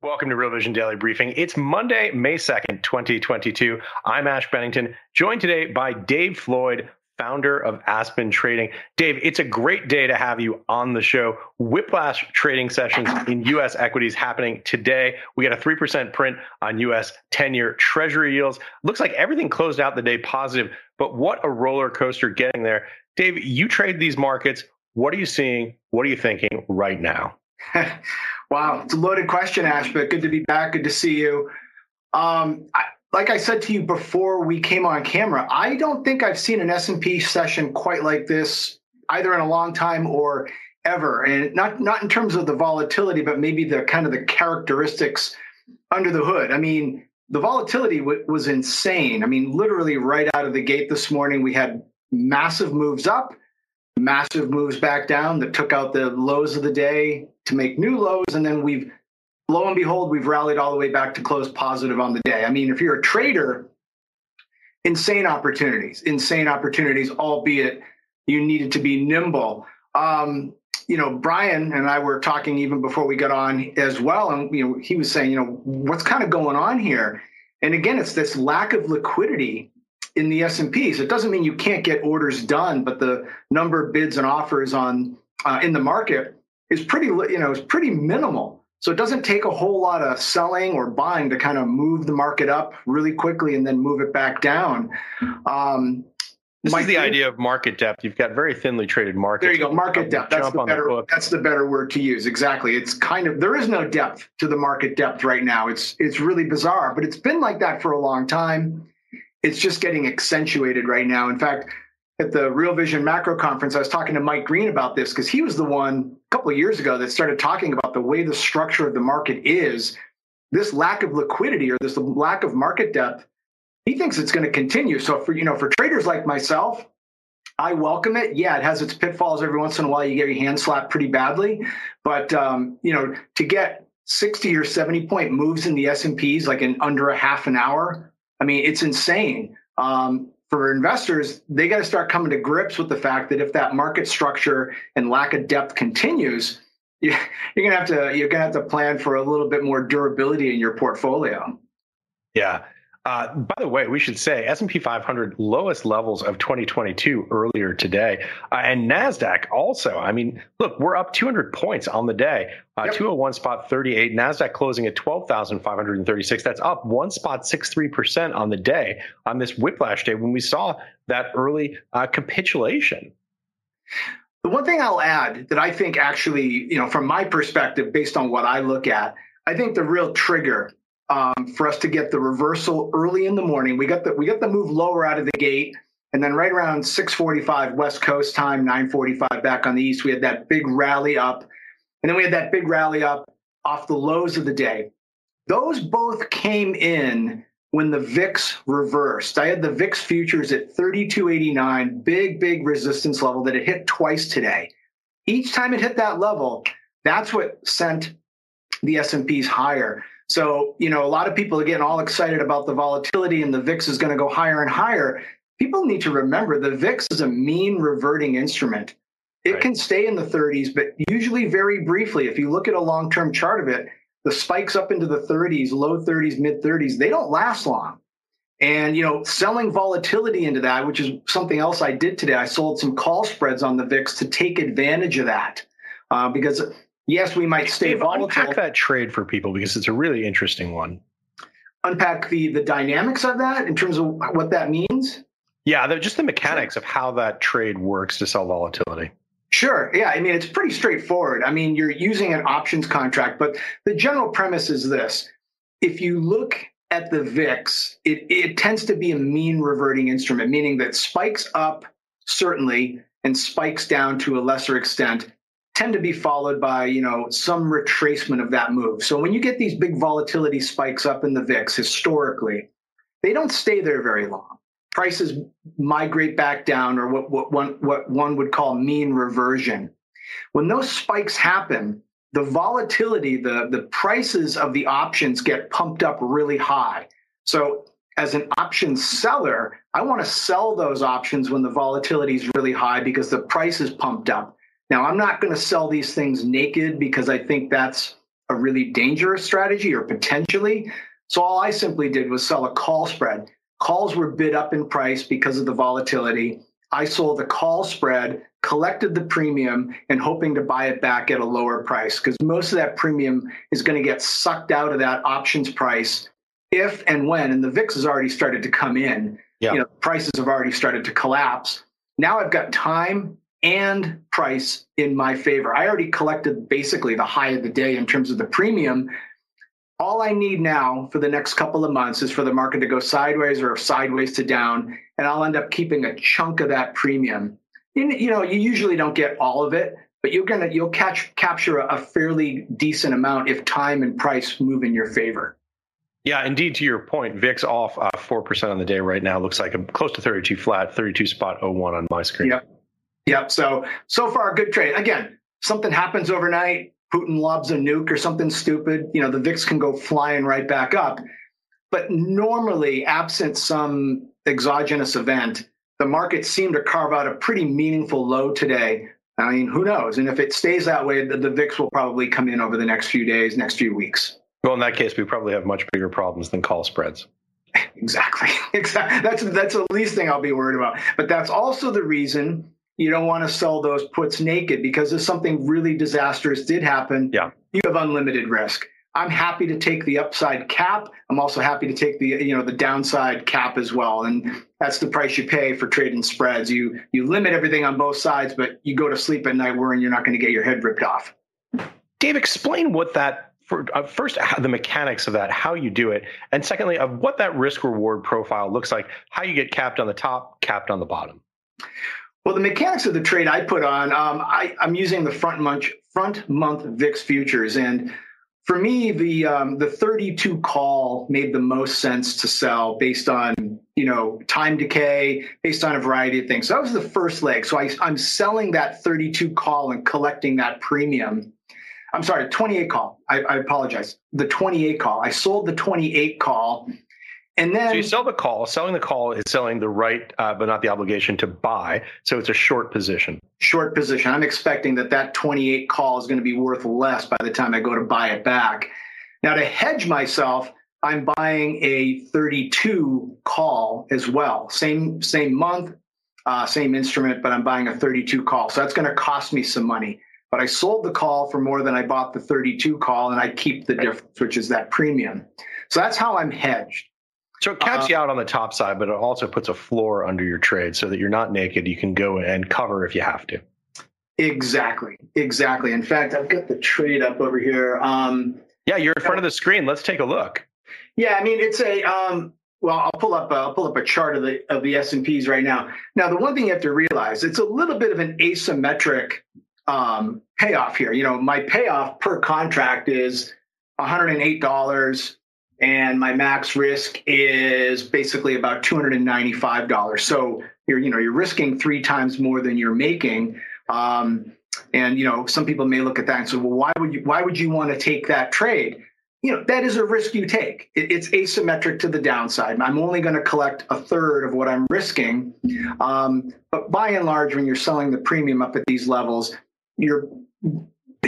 Welcome to Real Vision Daily Briefing. It's Monday, May 2nd, 2022. I'm Ash Bennington, joined today by Dave Floyd, founder of Aspen Trading. Dave, it's a great day to have you on the show. Whiplash trading sessions in U.S. equities happening today. We got a 3% print on U.S. 10 year Treasury yields. Looks like everything closed out the day positive, but what a roller coaster getting there. Dave, you trade these markets. What are you seeing? What are you thinking right now? Wow, it's a loaded question, Ash, but good to be back. Good to see you. Um, I, like I said to you before we came on camera, I don't think I've seen an S&P session quite like this either in a long time or ever. And not not in terms of the volatility, but maybe the kind of the characteristics under the hood. I mean, the volatility w- was insane. I mean, literally right out of the gate this morning, we had massive moves up massive moves back down that took out the lows of the day to make new lows. And then we've, lo and behold, we've rallied all the way back to close positive on the day. I mean, if you're a trader, insane opportunities, insane opportunities, albeit you needed to be nimble. Um, you know, Brian and I were talking even before we got on as well. And, you know, he was saying, you know, what's kind of going on here? And again, it's this lack of liquidity in the S&Ps. It doesn't mean you can't get orders done, but the number of bids and offers on uh, in the market is pretty, you know, is pretty minimal. So it doesn't take a whole lot of selling or buying to kind of move the market up really quickly and then move it back down. Um, this is the idea of market depth. You've got very thinly traded markets. There you go, market depth. That's the better. The that's the better word to use. Exactly. It's kind of there is no depth to the market depth right now. It's it's really bizarre, but it's been like that for a long time it's just getting accentuated right now. In fact, at the Real Vision Macro Conference, I was talking to Mike Green about this because he was the one a couple of years ago that started talking about the way the structure of the market is. This lack of liquidity or this lack of market depth, he thinks it's going to continue. So for you know, for traders like myself, I welcome it. Yeah, it has its pitfalls. Every once in a while, you get your hand slapped pretty badly, but um, you know, to get 60 or 70 point moves in the S and P's like in under a half an hour I mean, it's insane. Um, for investors, they got to start coming to grips with the fact that if that market structure and lack of depth continues, you, you're gonna have to you're gonna have to plan for a little bit more durability in your portfolio. Yeah, uh, by the way, we should say S&P 500 lowest levels of 2022 earlier today, uh, and Nasdaq also. I mean, look, we're up 200 points on the day. Uh, yep. 201 spot 38. Nasdaq closing at 12,536. That's up one spot 63 percent on the day on this whiplash day when we saw that early uh, capitulation. The one thing I'll add that I think actually, you know, from my perspective, based on what I look at, I think the real trigger um, for us to get the reversal early in the morning. We got the we got the move lower out of the gate, and then right around 6:45 West Coast time, 9:45 back on the east, we had that big rally up, and then we had that big rally up off the lows of the day. Those both came in when the VIX reversed. I had the VIX futures at 32.89, big big resistance level that it hit twice today. Each time it hit that level, that's what sent the S&Ps higher. So, you know, a lot of people are getting all excited about the volatility and the VIX is going to go higher and higher. People need to remember the VIX is a mean reverting instrument. It right. can stay in the 30s, but usually very briefly. If you look at a long term chart of it, the spikes up into the 30s, low 30s, mid 30s, they don't last long. And you know, selling volatility into that, which is something else I did today. I sold some call spreads on the VIX to take advantage of that, uh, because yes, we might stay Dave, volatile. Unpack that trade for people because it's a really interesting one. Unpack the the dynamics of that in terms of what that means. Yeah, just the mechanics of how that trade works to sell volatility. Sure. Yeah. I mean, it's pretty straightforward. I mean, you're using an options contract, but the general premise is this. If you look at the VIX, it, it tends to be a mean reverting instrument, meaning that spikes up, certainly, and spikes down to a lesser extent tend to be followed by you know some retracement of that move. So when you get these big volatility spikes up in the VIX historically, they don't stay there very long. Prices migrate back down, or what, what one what one would call mean reversion. When those spikes happen, the volatility, the the prices of the options get pumped up really high. So as an option seller, I want to sell those options when the volatility is really high because the price is pumped up. Now, I'm not going to sell these things naked because I think that's a really dangerous strategy or potentially. So all I simply did was sell a call spread. Calls were bid up in price because of the volatility. I sold the call spread, collected the premium, and hoping to buy it back at a lower price because most of that premium is going to get sucked out of that options price if and when, and the VIX has already started to come in. Yeah. You know, prices have already started to collapse. Now I've got time and price in my favor. I already collected basically the high of the day in terms of the premium. All I need now for the next couple of months is for the market to go sideways or sideways to down, and I'll end up keeping a chunk of that premium. You know, you usually don't get all of it, but you're gonna you'll catch capture a, a fairly decent amount if time and price move in your favor. Yeah, indeed. To your point, VIX off uh, four uh, percent on the day right now. Looks like a close to 32 flat, 32 spot 01 on my screen. Yep. Yep. So so far, good trade. Again, something happens overnight. Putin lobs a nuke or something stupid. You know, the VIX can go flying right back up. But normally, absent some exogenous event, the market seemed to carve out a pretty meaningful low today. I mean, who knows? And if it stays that way, the, the VIX will probably come in over the next few days, next few weeks. Well, in that case, we probably have much bigger problems than call spreads. Exactly. Exactly. That's that's the least thing I'll be worried about. But that's also the reason you don't want to sell those puts naked because if something really disastrous did happen, yeah. you have unlimited risk. I'm happy to take the upside cap. I'm also happy to take the you know the downside cap as well, and that's the price you pay for trading spreads. You you limit everything on both sides, but you go to sleep at night worrying you're not going to get your head ripped off. Dave, explain what that for, uh, first the mechanics of that, how you do it, and secondly of what that risk reward profile looks like, how you get capped on the top, capped on the bottom. Well, the mechanics of the trade I put on, um, I, am using the front month front month VIX futures, and for me, the um, the 32 call made the most sense to sell based on you know time decay, based on a variety of things. So that was the first leg. So I, I'm selling that 32 call and collecting that premium. I'm sorry, 28 call. I, I apologize. The 28 call. I sold the 28 call and then so you sell the call. Selling the call is selling the right, uh, but not the obligation to buy. So it's a short position. Short position. I'm expecting that that 28 call is going to be worth less by the time I go to buy it back. Now to hedge myself, I'm buying a 32 call as well. Same same month, uh, same instrument, but I'm buying a 32 call. So that's going to cost me some money. But I sold the call for more than I bought the 32 call, and I keep the difference, which is that premium. So that's how I'm hedged. So it caps uh, you out on the top side, but it also puts a floor under your trade so that you're not naked. You can go and cover if you have to. Exactly. Exactly. In fact, I've got the trade up over here. Um, yeah, you're in front of the screen. Let's take a look. Yeah, I mean it's a um, well, I'll pull up I'll pull up a chart of the of the S and P's right now. Now, the one thing you have to realize it's a little bit of an asymmetric um, payoff here. You know, my payoff per contract is $108 and my max risk is basically about $295. So you're, you know, you're risking three times more than you're making. Um, and you know, some people may look at that and say, well, why would you why would you want to take that trade? You know, that is a risk you take. It, it's asymmetric to the downside. I'm only going to collect a third of what I'm risking. Um, but by and large, when you're selling the premium up at these levels, you're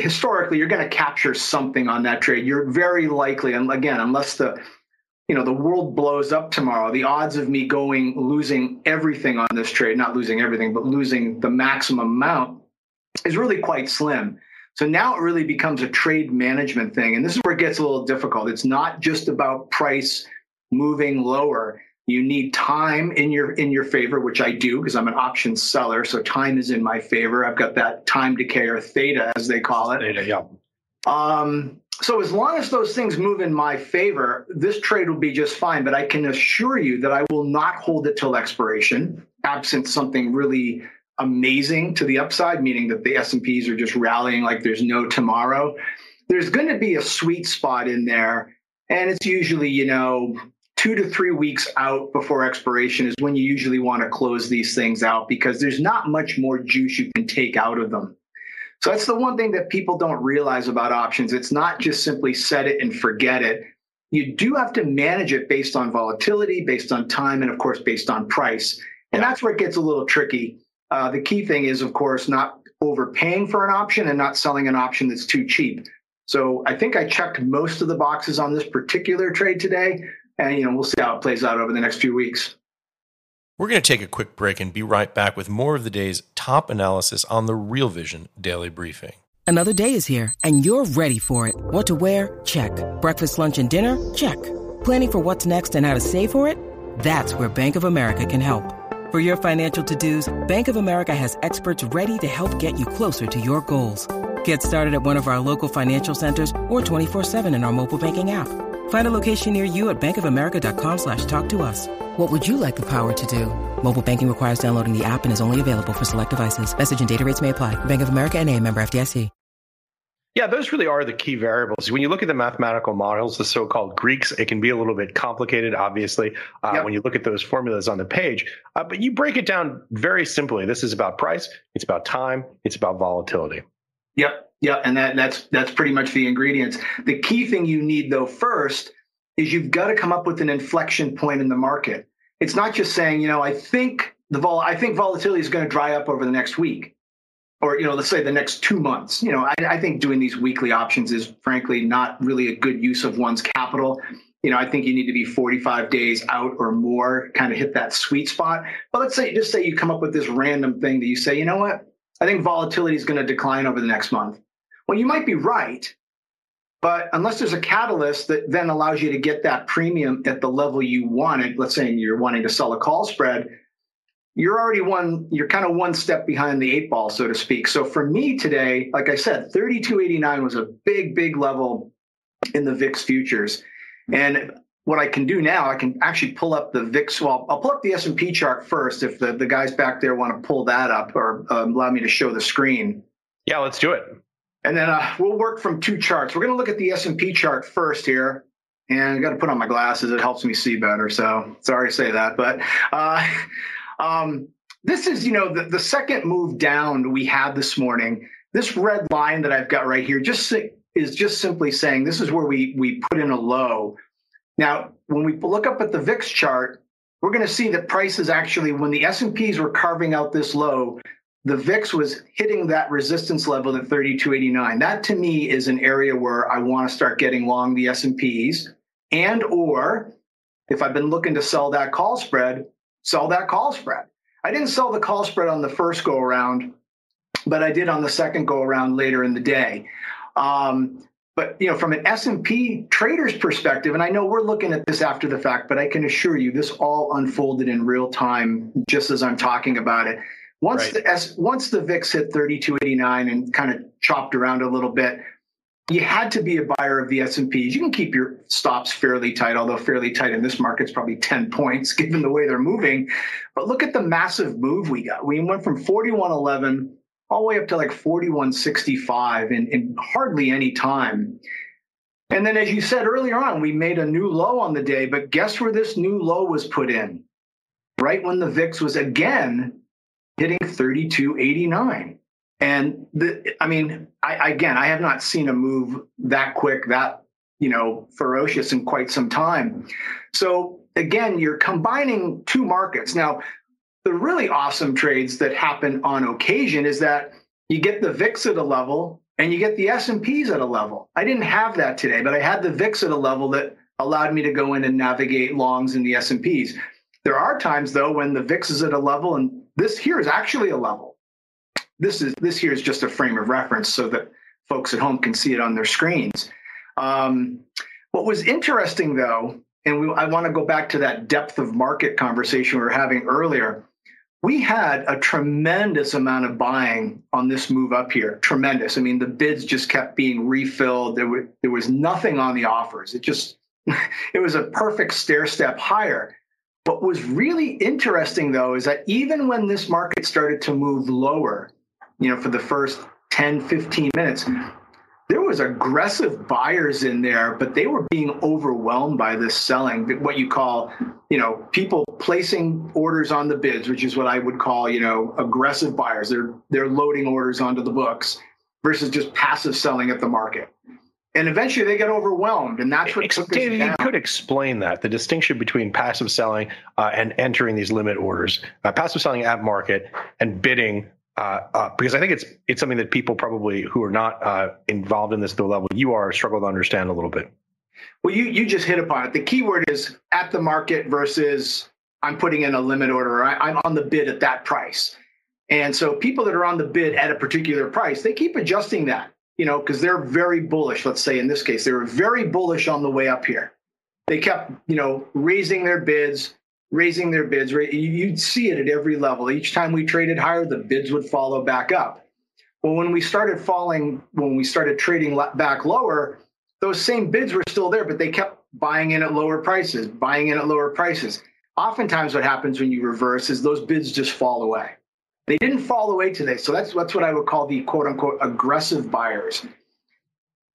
historically you're going to capture something on that trade. You're very likely, and again, unless the you know the world blows up tomorrow, the odds of me going losing everything on this trade, not losing everything, but losing the maximum amount, is really quite slim. So now it really becomes a trade management thing, and this is where it gets a little difficult. It's not just about price moving lower you need time in your in your favor which i do because i'm an option seller so time is in my favor i've got that time decay or theta as they call it theta yeah um, so as long as those things move in my favor this trade will be just fine but i can assure you that i will not hold it till expiration absent something really amazing to the upside, meaning that the S&Ps are just rallying like there's no tomorrow. There's going to be a sweet spot in there. And it's usually, you know, two to three weeks out before expiration is when you usually want to close these things out because there's not much more juice you can take out of them. So that's the one thing that people don't realize about options. It's not just simply set it and forget it. You do have to manage it based on volatility, based on time, and of course, based on price. And that's where it gets a little tricky. Uh, the key thing is, of course, not overpaying for an option and not selling an option that's too cheap. So I think I checked most of the boxes on this particular trade today, and you know we'll see how it plays out over the next few weeks. We're going to take a quick break and be right back with more of the day's top analysis on the Real Vision Daily Briefing. Another day is here, and you're ready for it. What to wear? Check. Breakfast, lunch, and dinner? Check. Planning for what's next and how to save for it? That's where Bank of America can help. For your financial to-dos, Bank of America has experts ready to help get you closer to your goals. Get started at one of our local financial centers or 24-7 in our mobile banking app. Find a location near you at bankofamerica.com slash talk to us. What would you like the power to do? Mobile banking requires downloading the app and is only available for select devices. Message and data rates may apply. Bank of America and a member FDIC. Yeah, those really are the key variables. When you look at the mathematical models, the so-called Greeks, it can be a little bit complicated, obviously, uh, yep. when you look at those formulas on the page. Uh, but you break it down very simply. This is about price. It's about time. It's about volatility. Yep, yep, and that, that's that's pretty much the ingredients. The key thing you need, though, first is you've got to come up with an inflection point in the market. It's not just saying, you know, I think the vol, I think volatility is going to dry up over the next week or you know let's say the next two months. You know I, I, think doing these weekly options is frankly not really a good use of one's capital. You know i think you need to be 45 days out or more kind of hit that sweet spot. But let's say just say you come up with this random thing that you say you know what? I think volatility is going to decline over the next month well you might be right but unless there's a catalyst that then allows you to get that premium at the level you wanted let's say you're wanting to sell a call spread you're already one you're kind of one step behind the eight ball so to speak. So for me today like i said 3289 was a big big level in the vix futures. And what i can do now i can actually pull up the vix well i'll pull up the s&p chart first if the, the guys back there want to pull that up or um, allow me to show the screen. Yeah let's do it and then uh, we'll work from two charts we're going to look at the s&p chart first here and i got to put on my glasses it helps me see better so sorry to say that but uh, um, this is, you know, the, the second move down we had this morning. This red line that I've got right here just is just simply saying this is where we we put in a low. Now, when we look up at the VIX chart, we're going to see that prices actually, when the S&Ps were carving out this low, the VIX was hitting that resistance level at 3289. That to me is an area where I want to start getting long the S&Ps and or if I've been looking to sell that call spread, sell that call spread. I didn't sell the call spread on the first go around, but I did on the second go around later in the day. Um, but you know, from an S&P trader's perspective, and I know we're looking at this after the fact, but I can assure you this all unfolded in real time, just as I'm talking about it. Once right. the S, once the VIX hit 3289 and kind of chopped around a little bit, you had to be a buyer of the S&Ps. You can keep your stops fairly tight, although fairly tight in this market's probably 10 points given the way they're moving. But look at the massive move we got. We went from 4111 all the way up to like 4165 in, in hardly any time. And then, as you said earlier on, we made a new low on the day, but guess where this new low was put in? Right when the VIX was again hitting 3289. And the, I mean, I, again, I have not seen a move that quick, that you know, ferocious in quite some time. So again, you're combining two markets. Now, the really awesome trades that happen on occasion is that you get the VIX at a level and you get the S&Ps at a level. I didn't have that today, but I had the VIX at a level that allowed me to go in and navigate longs in the S&Ps. There are times though when the VIX is at a level and this here is actually a level this is this here is just a frame of reference so that folks at home can see it on their screens. Um, what was interesting though, and we, I want to go back to that depth of market conversation we were having earlier. We had a tremendous amount of buying on this move up here. Tremendous. I mean, the bids just kept being refilled. There, were, there was nothing on the offers. It just, it was a perfect stair step higher. What was really interesting, though, is that even when this market started to move lower, you know, for the first 10, 15 minutes, there was aggressive buyers in there, but they were being overwhelmed by this selling, what you call, you know, people placing orders on the bids, which is what I would call, you know, aggressive buyers. They're they're loading orders onto the books versus just passive selling at the market. And eventually they get overwhelmed, and that's what Ex- took David, you could explain that the distinction between passive selling uh, and entering these limit orders, uh, passive selling at market and bidding uh, uh, because I think it's it's something that people probably who are not uh, involved in this the level you are struggle to understand a little bit. Well, you you just hit upon it. The key word is at the market versus I'm putting in a limit order. I, I'm on the bid at that price, and so people that are on the bid at a particular price, they keep adjusting that, you know, because they're very bullish. Let's say in this case, they were very bullish on the way up here. They kept, you know, raising their bids raising their bids. You'd see it at every level. Each time we traded higher, the bids would follow back up. Well, when we started falling, when we started trading back lower, those same bids were still there, but they kept buying in at lower prices, buying in at lower prices. Oftentimes, what happens when you reverse is those bids just fall away. They didn't fall away today. So that's, that's what I would call the quote unquote aggressive buyers.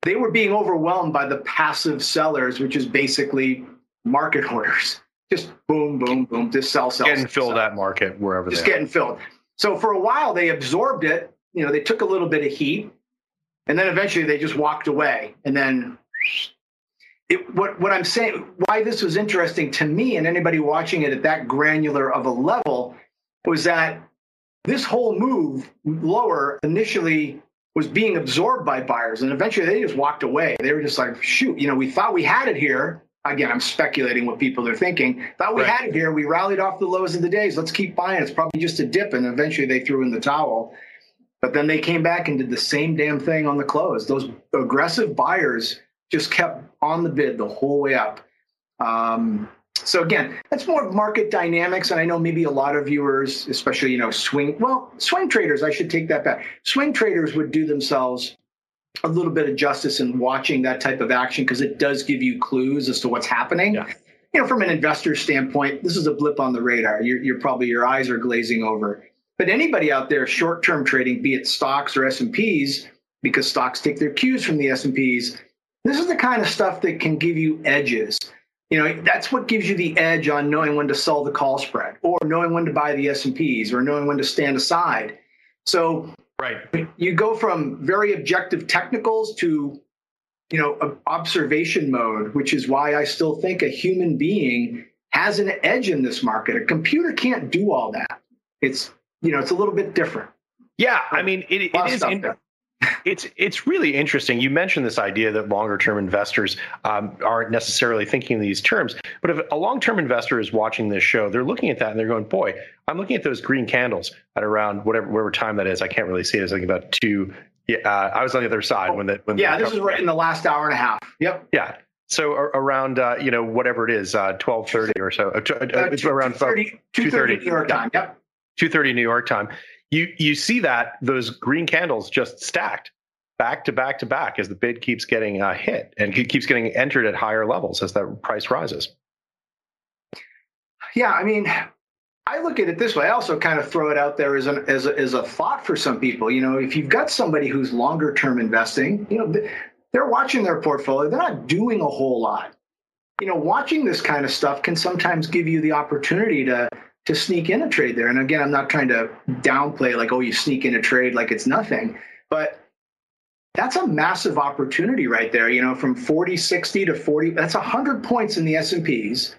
They were being overwhelmed by the passive sellers, which is basically market orders just boom, boom, boom, just sell, sell. Getting fill that market wherever just getting filled. So for a while they absorbed it. You know, they took a little bit of heat, and then eventually they just walked away. And then it, what what I'm saying, why this was interesting to me and anybody watching it at that granular of a level, was that this whole move lower initially was being absorbed by buyers, and eventually they just walked away. They were just like, shoot, you know, we thought we had it here again, I'm speculating what people are thinking. Thought we right. had it here. We rallied off the lows of the days. Let's keep buying. It's probably just a dip. And eventually they threw in the towel. But then they came back and did the same damn thing on the close. Those aggressive buyers just kept on the bid the whole way up. Um, so again, that's more market dynamics, and I know maybe a lot of viewers, especially you know swing, well, swing traders. I should take that back. Swing traders would do themselves a little bit of justice in watching that type of action because it does give you clues as to what's happening. Yeah. You know, from an investor standpoint, this is a blip on the radar. You're, you're probably your eyes are glazing over. But anybody out there short-term trading, be it stocks or S and P's, because stocks take their cues from the S and P's, this is the kind of stuff that can give you edges. You know, that's what gives you the edge on knowing when to sell the call spread, or knowing when to buy the S and P's, or knowing when to stand aside. So Right. You go from very objective technicals to, you know, observation mode, which is why I still think a human being has an edge in this market. A computer can't do all that. It's, you know, it's a little bit different. Yeah, I mean, it, it is. In, it's it's really interesting. You mentioned this idea that longer term investors um, aren't necessarily thinking these terms, but if a long term investor is watching this show, they're looking at that and they're going, "Boy, I'm looking at those green candles at around whatever whatever time that is. I can't really see it. It's like about two. Yeah, uh, I was on the other side when that when yeah, this is right in the last hour and a half. Yep. Yeah. So around uh, you know whatever it is, uh, twelve thirty or so. Uh, uh, it's around two thirty New York time. Yep. Two thirty New York time you you see that those green candles just stacked back to back to back as the bid keeps getting uh, hit and keeps getting entered at higher levels as that price rises. Yeah, I mean, I look at it this way. I also kind of throw it out there as, an, as, a, as a thought for some people. You know, if you've got somebody who's longer term investing, you know, they're watching their portfolio, they're not doing a whole lot. You know, watching this kind of stuff can sometimes give you the opportunity to to sneak in a trade there. And again, I'm not trying to downplay like, oh, you sneak in a trade like it's nothing, but that's a massive opportunity right there. You know, from 40, 60 to 40, that's 100 points in the S&Ps.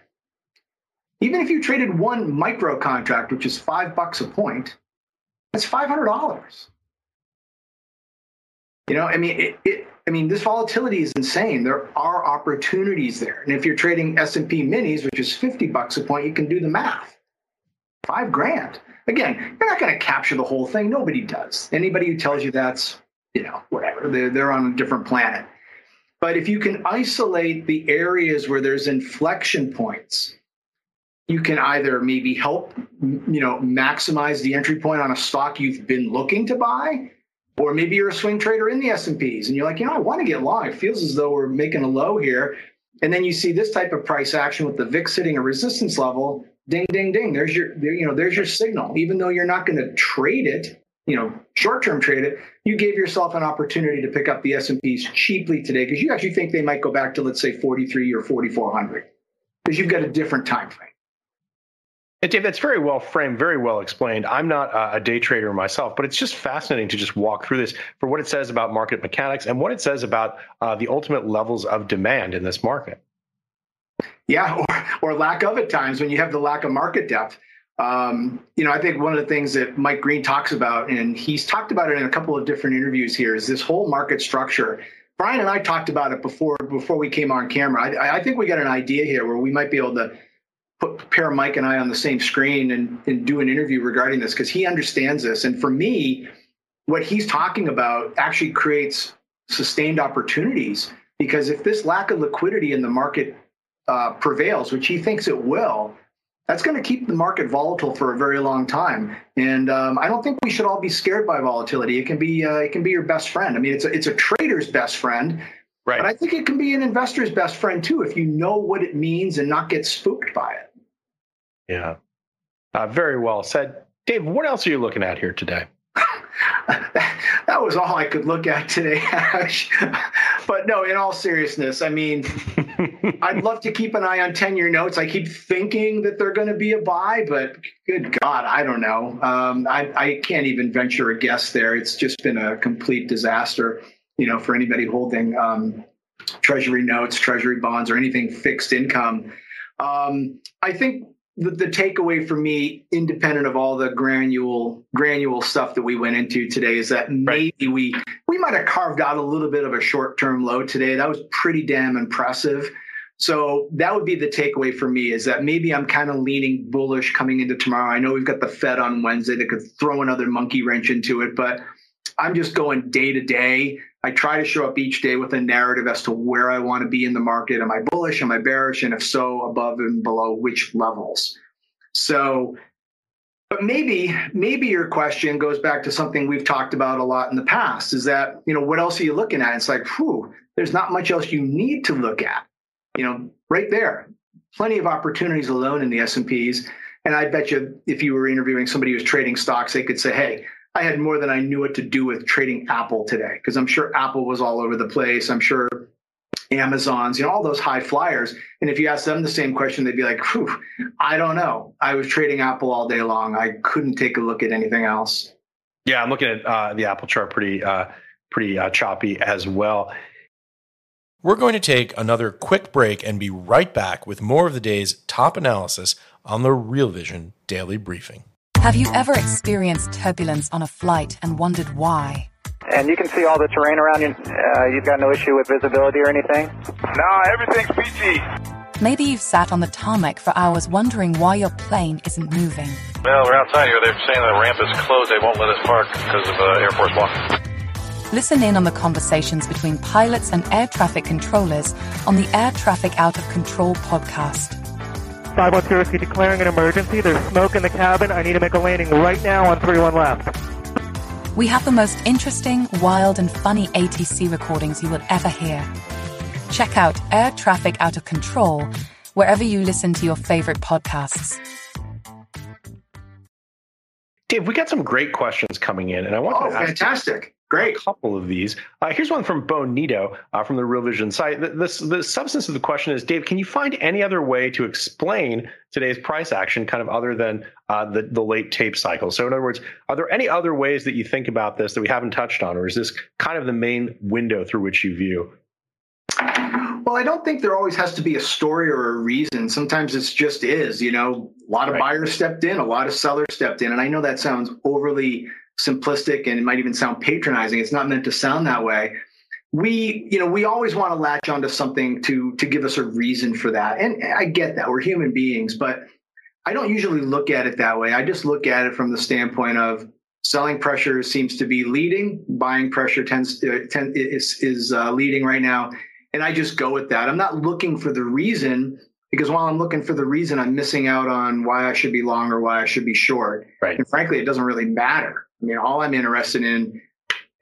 Even if you traded one micro contract, which is five bucks a point, that's $500. You know, I mean, it, it, I mean, this volatility is insane. There are opportunities there, and if you're trading S&P minis, which is 50 bucks a point, you can do the math five grand. Again, you're not going to capture the whole thing. Nobody does. Anybody who tells you that's, you know, whatever, they're, they're on a different planet. But if you can isolate the areas where there's inflection points, you can either maybe help, you know, maximize the entry point on a stock you've been looking to buy, or maybe you're a swing trader in the S&Ps and you're like, you know, I want to get long. It feels as though we're making a low here. And then you see this type of price action with the VIX hitting a resistance level ding, ding, ding. There's your, you know, there's your signal. Even though you're not going to trade it, you know, short-term trade it, you gave yourself an opportunity to pick up the S&Ps cheaply today because you actually think they might go back to, let's say, 43 or 4,400 because you've got a different time frame. And Dave, that's very well framed, very well explained. I'm not a day trader myself, but it's just fascinating to just walk through this for what it says about market mechanics and what it says about uh, the ultimate levels of demand in this market. Yeah, or, or lack of at times when you have the lack of market depth. Um, you know, I think one of the things that Mike Green talks about, and he's talked about it in a couple of different interviews here, is this whole market structure. Brian and I talked about it before before we came on camera. I, I think we got an idea here where we might be able to put pair Mike and I on the same screen and, and do an interview regarding this because he understands this. And for me, what he's talking about actually creates sustained opportunities because if this lack of liquidity in the market uh, prevails, which he thinks it will, that's going to keep the market volatile for a very long time. And um, I don't think we should all be scared by volatility. It can be uh, it can be your best friend. I mean, it's a, it's a trader's best friend, right? But I think it can be an investor's best friend too if you know what it means and not get spooked by it. Yeah, uh, very well said, Dave. What else are you looking at here today? that was all I could look at today, Ash. but no, in all seriousness, I mean, I'd love to keep an eye on 10 year notes. I keep thinking that they're going to be a buy, but good God, I don't know. Um, I, I can't even venture a guess there. It's just been a complete disaster, you know, for anybody holding um, treasury notes, treasury bonds, or anything fixed income. Um, I think the, the takeaway for me, independent of all the granule granule stuff that we went into today, is that maybe right. we we might have carved out a little bit of a short term low today. That was pretty damn impressive. So that would be the takeaway for me is that maybe I'm kind of leaning bullish coming into tomorrow. I know we've got the Fed on Wednesday that could throw another monkey wrench into it, but I'm just going day to day. I try to show up each day with a narrative as to where I want to be in the market. Am I bullish? Am I bearish? And if so, above and below which levels? So, but maybe, maybe your question goes back to something we've talked about a lot in the past is that, you know, what else are you looking at? It's like, whew, there's not much else you need to look at, you know, right there. Plenty of opportunities alone in the S&Ps. And I bet you if you were interviewing somebody who's trading stocks, they could say, hey, I had more than I knew what to do with trading Apple today because I'm sure Apple was all over the place. I'm sure Amazons, you know, all those high flyers. And if you ask them the same question, they'd be like, I don't know. I was trading Apple all day long. I couldn't take a look at anything else. Yeah, I'm looking at uh, the Apple chart pretty, uh, pretty uh, choppy as well. We're going to take another quick break and be right back with more of the day's top analysis on the Real Vision Daily Briefing. Have you ever experienced turbulence on a flight and wondered why? And you can see all the terrain around you. Uh, you've got no issue with visibility or anything? No, everything's peachy. Maybe you've sat on the tarmac for hours wondering why your plane isn't moving. Well, we're outside here. They're saying the ramp is closed. They won't let us park because of uh, Air Force One. Listen in on the conversations between pilots and air traffic controllers on the Air Traffic Out of Control podcast. 510 declaring an emergency. There's smoke in the cabin. I need to make a landing right now on 31 left. We have the most interesting, wild, and funny ATC recordings you will ever hear. Check out Air Traffic Out of Control wherever you listen to your favorite podcasts. Dave, we got some great questions coming in, and I want oh, to ask fantastic. Great. A couple of these. Uh, here's one from Bonito uh, from the Real Vision site. The, this, the substance of the question is, Dave, can you find any other way to explain today's price action, kind of other than uh, the, the late tape cycle? So, in other words, are there any other ways that you think about this that we haven't touched on, or is this kind of the main window through which you view? Well, I don't think there always has to be a story or a reason. Sometimes it's just is. You know, a lot of right. buyers stepped in, a lot of sellers stepped in, and I know that sounds overly simplistic and it might even sound patronizing. It's not meant to sound that way. We, you know, we always want to latch onto something to to give us a reason for that. And I get that. We're human beings, but I don't usually look at it that way. I just look at it from the standpoint of selling pressure seems to be leading, buying pressure tends to tend, is is uh, leading right now, and I just go with that. I'm not looking for the reason because while I'm looking for the reason, I'm missing out on why I should be long or why I should be short. Right. And frankly, it doesn't really matter. I mean, all I'm interested in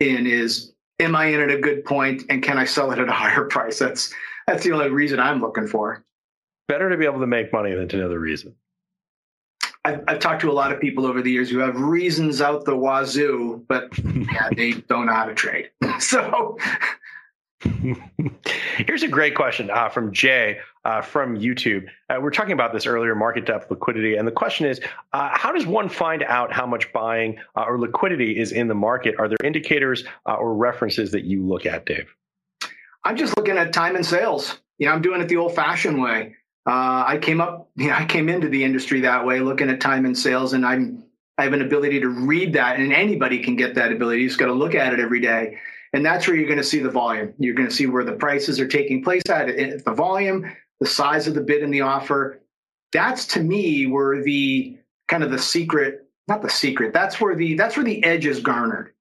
in is am I in at a good point and can I sell it at a higher price? That's that's the only reason I'm looking for. Better to be able to make money than to know the reason. I've, I've, talked to a lot of people over the years who have reasons out the wazoo, but yeah, they don't know how to trade. so here's a great question uh, from Jay uh, from YouTube. Uh, we are talking about this earlier, market depth liquidity, and the question is, uh, how does one find out how much buying uh, or liquidity is in the market? Are there indicators uh, or references that you look at, Dave? I'm just looking at time and sales. You know, I'm doing it the old-fashioned way. Uh, I came up, you know, I came into the industry that way, looking at time and sales, and I'm I have an ability to read that, and anybody can get that ability. You just got to look at it every day, and that's where you're going to see the volume. You're going to see where the prices are taking place at, the volume, the size of the bid and the offer. That's to me where the kind of the secret, not the secret. That's where the that's where the edge is garnered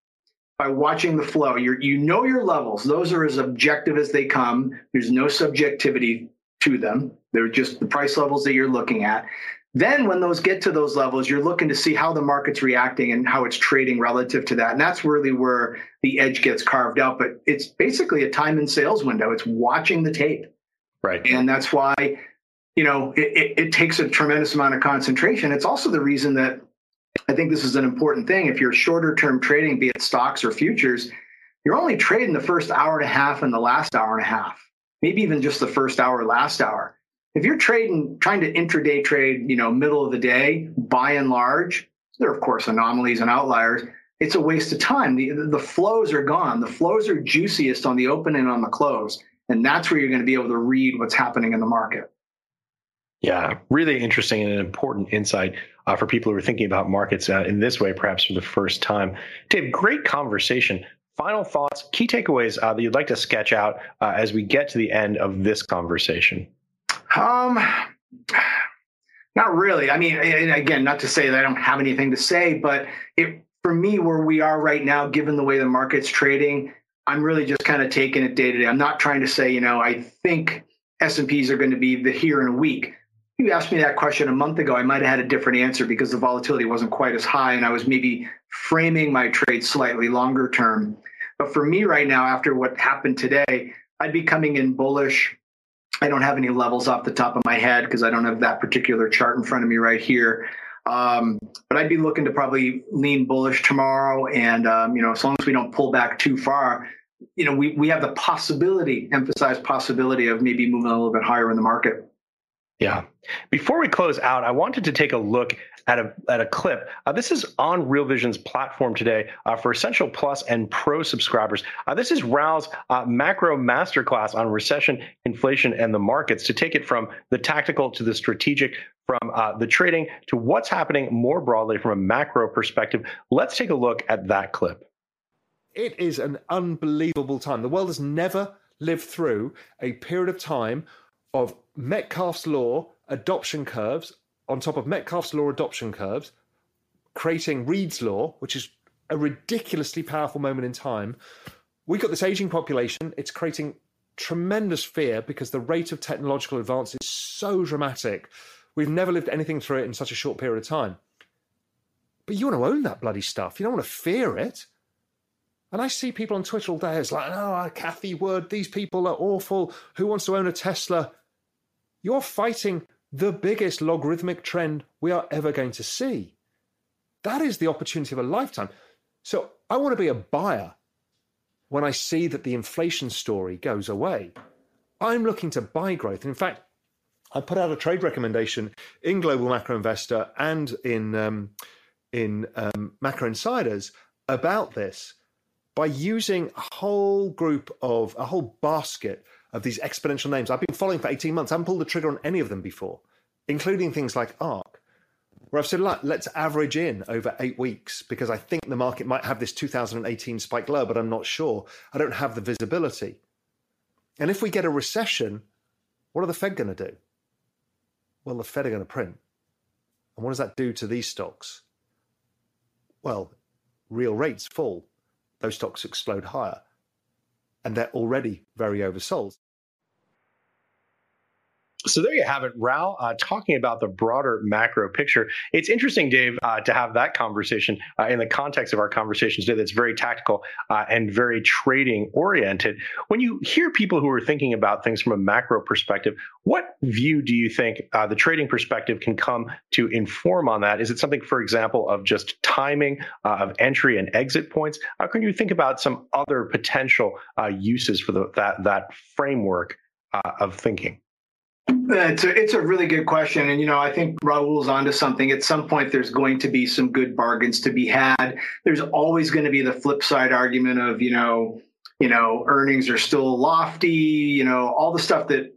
by watching the flow. You you know your levels; those are as objective as they come. There's no subjectivity to them. They're just the price levels that you're looking at. Then, when those get to those levels, you're looking to see how the market's reacting and how it's trading relative to that. And that's really where the edge gets carved out. But it's basically a time and sales window. It's watching the tape. Right. And that's why, you know, it, it, it takes a tremendous amount of concentration. It's also the reason that I think this is an important thing. If you're shorter term trading, be it stocks or futures, you're only trading the first hour and a half and the last hour and a half, maybe even just the first hour, last hour if you're trading, trying to intraday trade, you know, middle of the day, by and large, there are of course anomalies and outliers. It's a waste of time. The, the flows are gone. The flows are juiciest on the open and on the close. And that's where you're going to be able to read what's happening in the market. Yeah, really interesting and an important insight uh, for people who are thinking about markets uh, in this way, perhaps for the first time. Dave, great conversation. Final thoughts, key takeaways uh, that you'd like to sketch out uh, as we get to the end of this conversation. Um, not really. I mean, again, not to say that I don't have anything to say, but it for me, where we are right now, given the way the market's trading, I'm really just kind of taking it day to day. I'm not trying to say, you know, I think S and P's are going to be the here in a week. You asked me that question a month ago, I might have had a different answer because the volatility wasn't quite as high, and I was maybe framing my trade slightly longer term. But for me right now, after what happened today, I'd be coming in bullish I don't have any levels off the top of my head because I don't have that particular chart in front of me right here. Um, but I'd be looking to probably lean bullish tomorrow. And, um, you know, as long as we don't pull back too far, you know, we, we have the possibility, emphasize possibility of maybe moving a little bit higher in the market. Yeah. Before we close out, I wanted to take a look at a at a clip. Uh, this is on Real Vision's platform today uh, for Essential Plus and Pro subscribers. Uh, this is Raoul's uh, macro masterclass on recession, inflation, and the markets to take it from the tactical to the strategic, from uh, the trading to what's happening more broadly from a macro perspective. Let's take a look at that clip. It is an unbelievable time. The world has never lived through a period of time of Metcalfe's law adoption curves on top of Metcalfe's law adoption curves, creating Reed's law, which is a ridiculously powerful moment in time. We've got this aging population. It's creating tremendous fear because the rate of technological advance is so dramatic. We've never lived anything through it in such a short period of time. But you want to own that bloody stuff. You don't want to fear it. And I see people on Twitter all day. It's like, oh, Cathie Wood, these people are awful. Who wants to own a Tesla? You're fighting the biggest logarithmic trend we are ever going to see. That is the opportunity of a lifetime. So I want to be a buyer when I see that the inflation story goes away. I'm looking to buy growth. And in fact, I put out a trade recommendation in Global Macro Investor and in um, in um, Macro Insiders about this by using a whole group of a whole basket of these exponential names I've been following for 18 months. I haven't pulled the trigger on any of them before, including things like ARK, where I've said, let's average in over eight weeks because I think the market might have this 2018 spike low, but I'm not sure. I don't have the visibility. And if we get a recession, what are the Fed going to do? Well, the Fed are going to print. And what does that do to these stocks? Well, real rates fall, those stocks explode higher. And they're already very oversold. So there you have it, Raoul, uh, talking about the broader macro picture. It's interesting, Dave, uh, to have that conversation uh, in the context of our conversations today that's very tactical uh, and very trading oriented. When you hear people who are thinking about things from a macro perspective, what view do you think uh, the trading perspective can come to inform on that? Is it something, for example, of just timing uh, of entry and exit points? How can you think about some other potential uses for the, that, that framework of thinking? It's a, it's a really good question. And, you know, I think Raoul's onto something. At some point, there's going to be some good bargains to be had. There's always going to be the flip side argument of, you know, you know, earnings are still lofty, you know, all the stuff that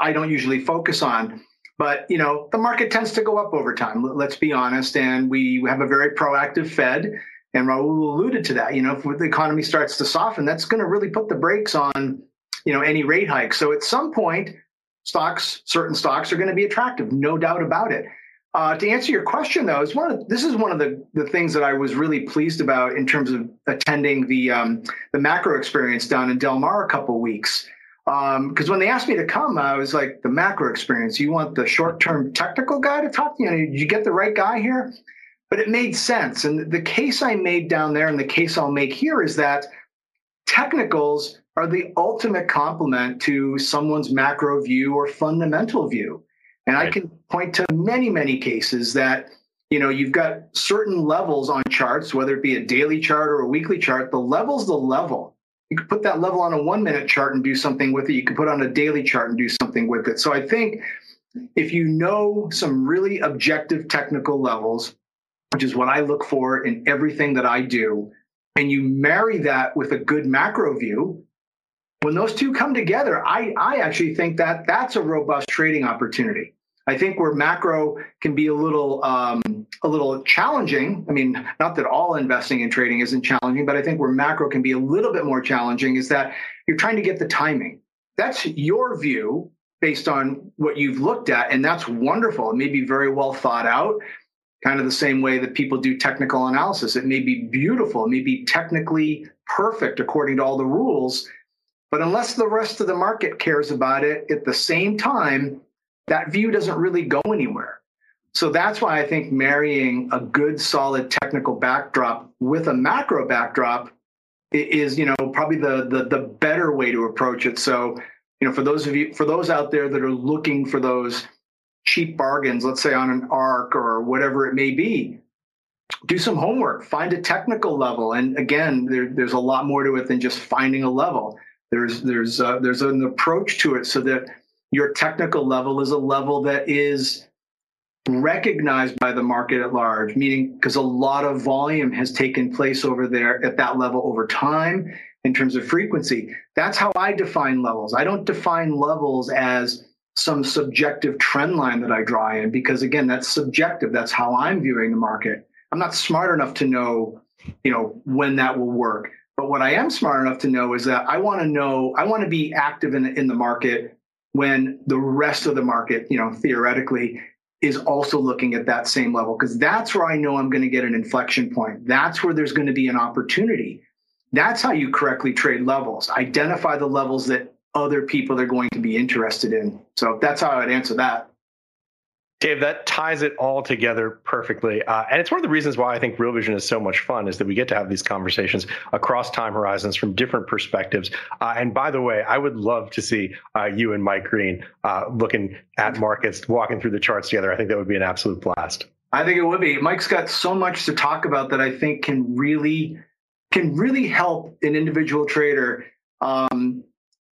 I don't usually focus on. But, you know, the market tends to go up over time. Let's be honest. And we have a very proactive Fed. And Raul alluded to that. You know, if the economy starts to soften, that's going to really put the brakes on, you know, any rate hike. So at some point, stocks, certain stocks are going to be attractive, no doubt about it. Uh, to answer your question, though, is one of this is one of the, the things that I was really pleased about in terms of attending the um, the macro experience down in Del Mar a couple weeks. Because um, when they asked me to come, I was like, the macro experience. You want the short term technical guy to talk to you? Did you get the right guy here? But it made sense. And the case I made down there and the case I'll make here is that technicals are the ultimate complement to someone's macro view or fundamental view. And right. I can point to many, many cases that, you know, you've got certain levels on charts, whether it be a daily chart or a weekly chart, the level's the level. You could put that level on a one minute chart and do something with it. You could put on a daily chart and do something with it. So I think if you know some really objective technical levels, which is what I look for in everything that I do, and you marry that with a good macro view, when those two come together, I, I actually think that that's a robust trading opportunity. I think where macro can be a little um, a little challenging. I mean, not that all investing and trading isn't challenging, but I think where macro can be a little bit more challenging is that you're trying to get the timing. That's your view based on what you've looked at, and that's wonderful. It may be very well thought out, kind of the same way that people do technical analysis. It may be beautiful, it may be technically perfect according to all the rules, but unless the rest of the market cares about it at the same time, that view doesn't really go anywhere. So that's why I think marrying a good, solid technical backdrop with a macro backdrop is, you know, probably the the, the better way to approach it. So, you know, for those of you, for those out there that are looking for those cheap bargains, let's say on an ARK or whatever it may be, do some homework, find a technical level. And again, there, there's a lot more to it than just finding a level. There's there's uh, there's an approach to it so that your technical level is a level that is recognized by the market at large, meaning because a lot of volume has taken place over there at that level over time in terms of frequency. That's how I define levels. I don't define levels as some subjective trend line that I draw in because again, that's subjective. That's how I'm viewing the market. I'm not smart enough to know, you know, when that will work. But what I am smart enough to know is that I want to know, I want to be active in, in the market when the rest of the market, you know, theoretically is also looking at that same level, because that's where I know I'm going to get an inflection point. That's where there's going to be an opportunity. That's how you correctly trade levels. Identify the levels that other people are going to be interested in. So that's how I'd answer that. Dave, that ties it all together perfectly. Uh, and it's one of the reasons why I think Real Vision is so much fun is that we get to have these conversations across time horizons from different perspectives. Uh, and by the way, I would love to see uh, you and Mike Green uh, looking at markets, walking through the charts together. I think that would be an absolute blast. I think it would be. Mike's got so much to talk about that I think can really can really help an individual trader um,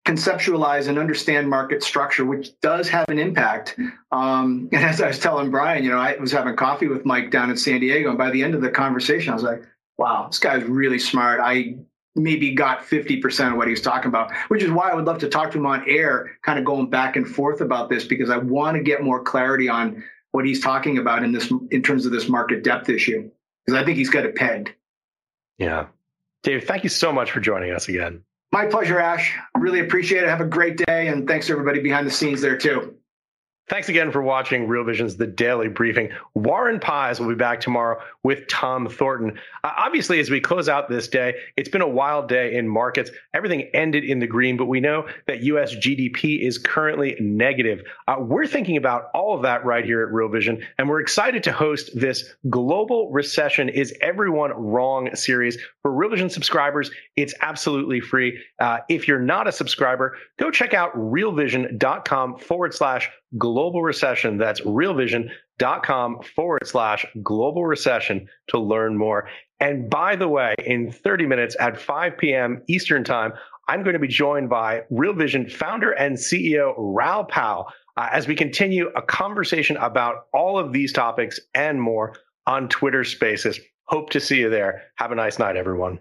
conceptualize and understand market structure, which does have an impact. Um, and as I was telling Brian, you know, I was having coffee with Mike down in San Diego, and by the end of the conversation, I was like, "Wow, this guy's really smart." I maybe got 50% of what he was talking about, which is why I would love to talk to him on air, kind of going back and forth about this because I want to get more clarity on what he's talking about in this in terms of this market depth issue because I think he's got it pegged. Yeah. Dave, thank you so much for joining us again. My pleasure, Ash. Really appreciate it. Have a great day. And thanks to everybody behind the scenes there, too. Thanks again for watching Real Vision's The Daily Briefing. Warren Pies will be back tomorrow with Tom Thornton. Uh, obviously, as we close out this day, it's been a wild day in markets. Everything ended in the green, but we know that U.S. GDP is currently negative. Uh, we're thinking about all of that right here at Real Vision, and we're excited to host this Global Recession Is Everyone Wrong series. For Real Vision subscribers, it's absolutely free. Uh, if you're not a subscriber, go check out realvision.com forward slash global recession. That's realvision.com forward slash global recession to learn more. And by the way, in 30 minutes at 5 p.m. Eastern Time, I'm going to be joined by Real Vision founder and CEO Raoul Pal uh, as we continue a conversation about all of these topics and more on Twitter Spaces. Hope to see you there. Have a nice night, everyone.